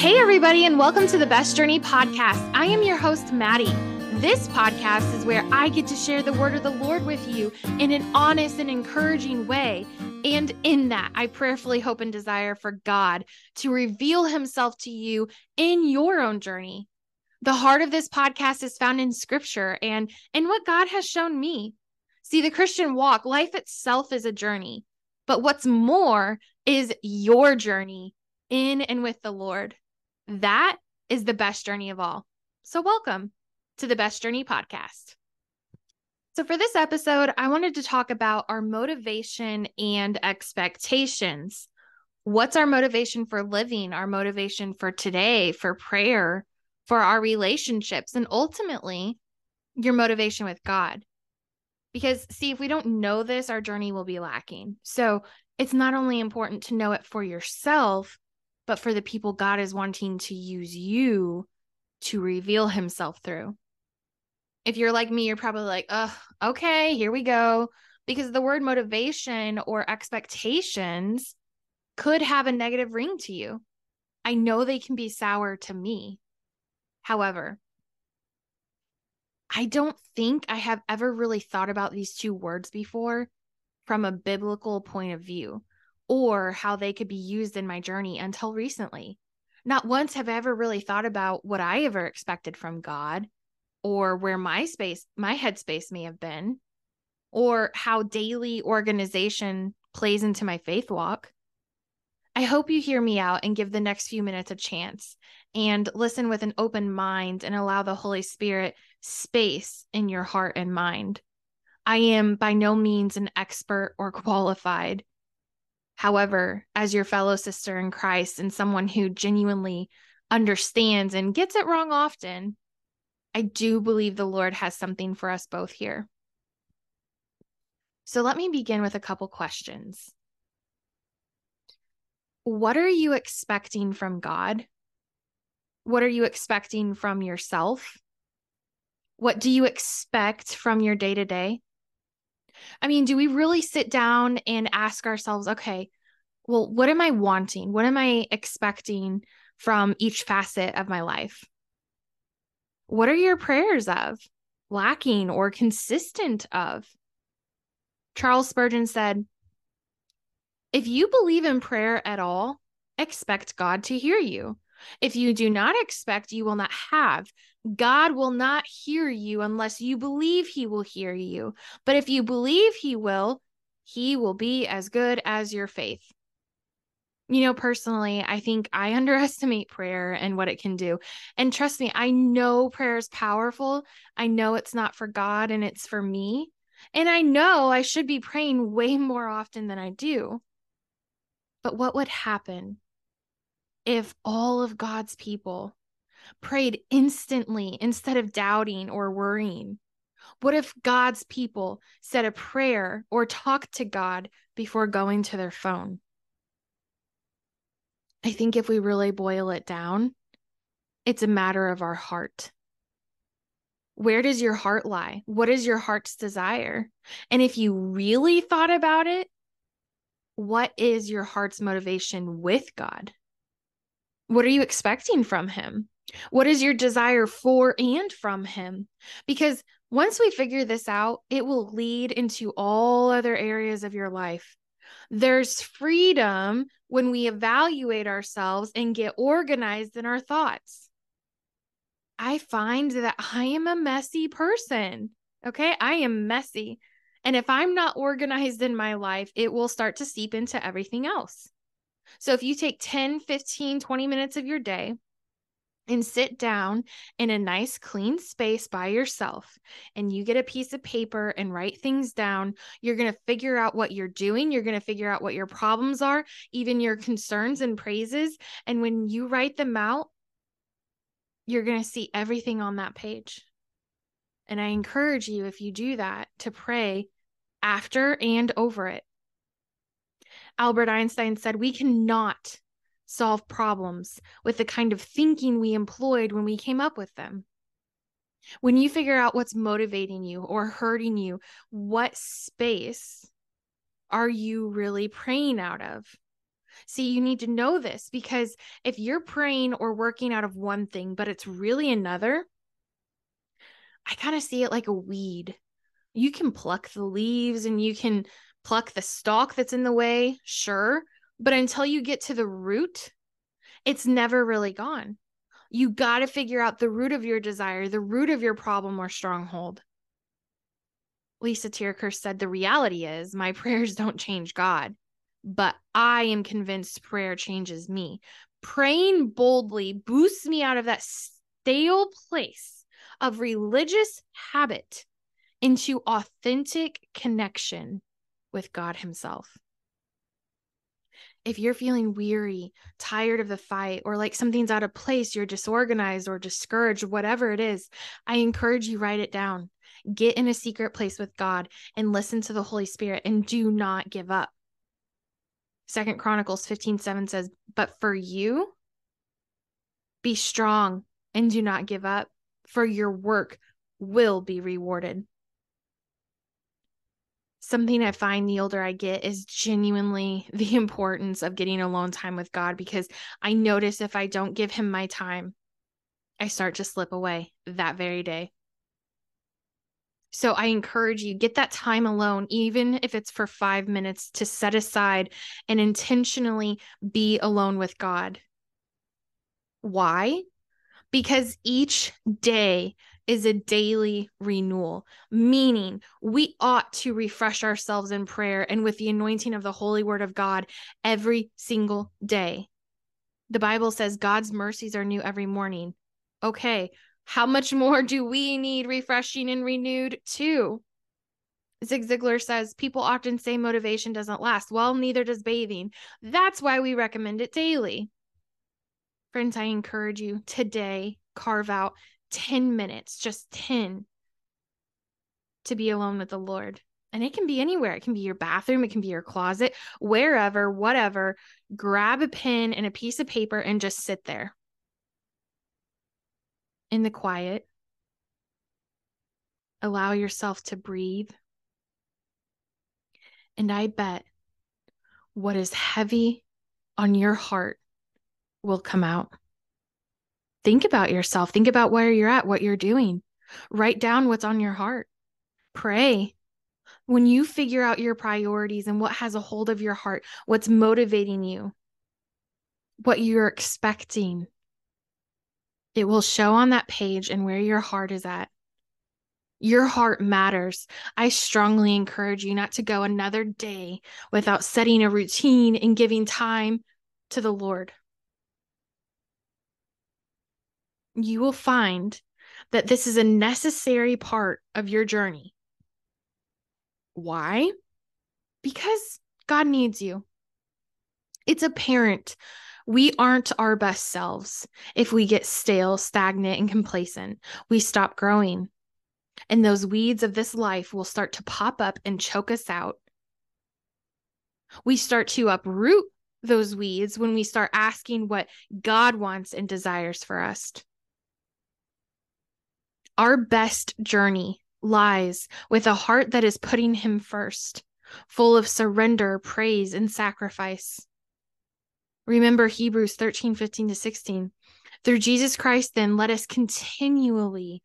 Hey, everybody, and welcome to the Best Journey podcast. I am your host, Maddie. This podcast is where I get to share the word of the Lord with you in an honest and encouraging way. And in that, I prayerfully hope and desire for God to reveal himself to you in your own journey. The heart of this podcast is found in scripture and in what God has shown me. See, the Christian walk, life itself is a journey, but what's more is your journey in and with the Lord. That is the best journey of all. So, welcome to the Best Journey podcast. So, for this episode, I wanted to talk about our motivation and expectations. What's our motivation for living, our motivation for today, for prayer, for our relationships, and ultimately your motivation with God? Because, see, if we don't know this, our journey will be lacking. So, it's not only important to know it for yourself, but for the people God is wanting to use you to reveal himself through. If you're like me, you're probably like, oh, okay, here we go. Because the word motivation or expectations could have a negative ring to you. I know they can be sour to me. However, I don't think I have ever really thought about these two words before from a biblical point of view or how they could be used in my journey until recently. Not once have I ever really thought about what I ever expected from God or where my space, my headspace may have been, or how daily organization plays into my faith walk. I hope you hear me out and give the next few minutes a chance and listen with an open mind and allow the Holy Spirit space in your heart and mind. I am by no means an expert or qualified However, as your fellow sister in Christ and someone who genuinely understands and gets it wrong often, I do believe the Lord has something for us both here. So let me begin with a couple questions. What are you expecting from God? What are you expecting from yourself? What do you expect from your day to day? I mean, do we really sit down and ask ourselves, okay, well, what am I wanting? What am I expecting from each facet of my life? What are your prayers of, lacking, or consistent of? Charles Spurgeon said, If you believe in prayer at all, expect God to hear you. If you do not expect, you will not have. God will not hear you unless you believe he will hear you. But if you believe he will, he will be as good as your faith. You know, personally, I think I underestimate prayer and what it can do. And trust me, I know prayer is powerful. I know it's not for God and it's for me. And I know I should be praying way more often than I do. But what would happen if all of God's people prayed instantly instead of doubting or worrying? What if God's people said a prayer or talked to God before going to their phone? I think if we really boil it down, it's a matter of our heart. Where does your heart lie? What is your heart's desire? And if you really thought about it, what is your heart's motivation with God? What are you expecting from Him? What is your desire for and from Him? Because once we figure this out, it will lead into all other areas of your life. There's freedom when we evaluate ourselves and get organized in our thoughts. I find that I am a messy person. Okay. I am messy. And if I'm not organized in my life, it will start to seep into everything else. So if you take 10, 15, 20 minutes of your day and sit down in a nice clean space by yourself and you get a piece of paper and write things down. You're going to figure out what you're doing. You're going to figure out what your problems are even your concerns and praises and when you write them out you're going to see everything on that page. And i encourage you if you do that to pray after and over it. Albert einstein said we cannot solve problems with the kind of thinking we employed when we came up with them. When you figure out what's motivating you or hurting you, what space are you really praying out of? See, you need to know this because if you're praying or working out of one thing, but it's really another, I kind of see it like a weed. You can pluck the leaves and you can pluck the stalk that's in the way, sure. But until you get to the root, it's never really gone. You got to figure out the root of your desire, the root of your problem or stronghold. Lisa TerKeurst said, The reality is my prayers don't change God, but I am convinced prayer changes me. Praying boldly boosts me out of that stale place of religious habit into authentic connection with God Himself. If you're feeling weary, tired of the fight, or like something's out of place, you're disorganized or discouraged, whatever it is, I encourage you write it down. Get in a secret place with God and listen to the Holy Spirit and do not give up. Second Chronicles 15 7 says, But for you, be strong and do not give up, for your work will be rewarded something I find the older I get is genuinely the importance of getting alone time with God because I notice if I don't give Him my time, I start to slip away that very day. So I encourage you get that time alone even if it's for 5 minutes to set aside and intentionally be alone with God. Why? Because each day is a daily renewal, meaning we ought to refresh ourselves in prayer and with the anointing of the holy word of God every single day. The Bible says God's mercies are new every morning. Okay, how much more do we need refreshing and renewed too? Zig Ziglar says people often say motivation doesn't last. Well, neither does bathing. That's why we recommend it daily. Friends, I encourage you today, carve out 10 minutes, just 10 to be alone with the Lord. And it can be anywhere. It can be your bathroom, it can be your closet, wherever, whatever. Grab a pen and a piece of paper and just sit there in the quiet. Allow yourself to breathe. And I bet what is heavy on your heart will come out. Think about yourself. Think about where you're at, what you're doing. Write down what's on your heart. Pray. When you figure out your priorities and what has a hold of your heart, what's motivating you, what you're expecting, it will show on that page and where your heart is at. Your heart matters. I strongly encourage you not to go another day without setting a routine and giving time to the Lord. You will find that this is a necessary part of your journey. Why? Because God needs you. It's apparent we aren't our best selves if we get stale, stagnant, and complacent. We stop growing. And those weeds of this life will start to pop up and choke us out. We start to uproot those weeds when we start asking what God wants and desires for us. Our best journey lies with a heart that is putting Him first, full of surrender, praise, and sacrifice. Remember Hebrews 13, 15 to 16. Through Jesus Christ, then, let us continually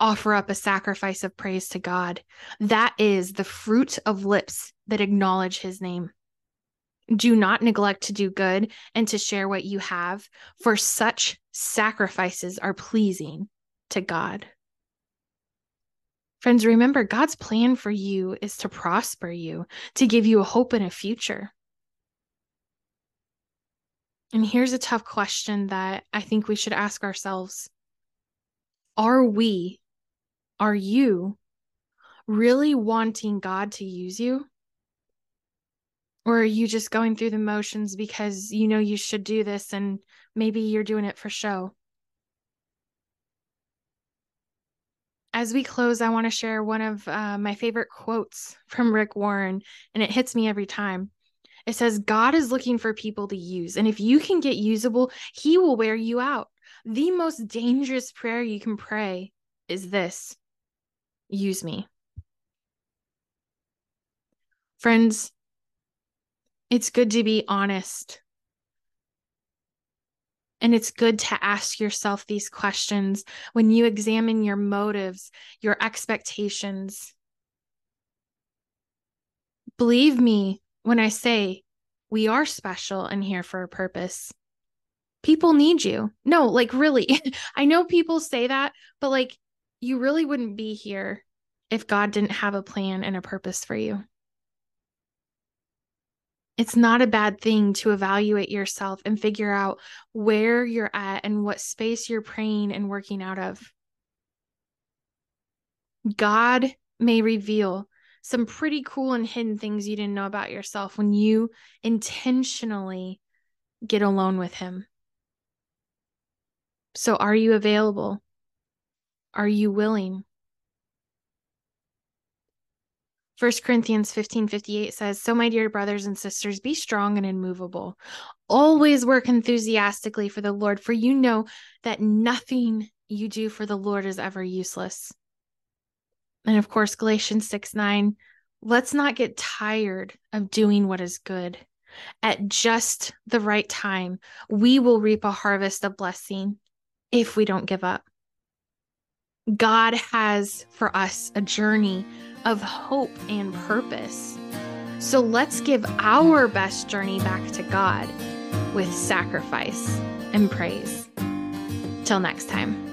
offer up a sacrifice of praise to God. That is the fruit of lips that acknowledge His name. Do not neglect to do good and to share what you have, for such sacrifices are pleasing to God. Friends, remember God's plan for you is to prosper you, to give you a hope and a future. And here's a tough question that I think we should ask ourselves Are we, are you really wanting God to use you? Or are you just going through the motions because you know you should do this and maybe you're doing it for show? As we close, I want to share one of uh, my favorite quotes from Rick Warren, and it hits me every time. It says, God is looking for people to use. And if you can get usable, he will wear you out. The most dangerous prayer you can pray is this use me. Friends, It's good to be honest. And it's good to ask yourself these questions when you examine your motives, your expectations. Believe me when I say we are special and here for a purpose. People need you. No, like really. I know people say that, but like you really wouldn't be here if God didn't have a plan and a purpose for you. It's not a bad thing to evaluate yourself and figure out where you're at and what space you're praying and working out of. God may reveal some pretty cool and hidden things you didn't know about yourself when you intentionally get alone with Him. So, are you available? Are you willing? 1 Corinthians 15 58 says, So, my dear brothers and sisters, be strong and immovable. Always work enthusiastically for the Lord, for you know that nothing you do for the Lord is ever useless. And of course, Galatians 6 9, let's not get tired of doing what is good. At just the right time, we will reap a harvest of blessing if we don't give up. God has for us a journey of hope and purpose. So let's give our best journey back to God with sacrifice and praise. Till next time.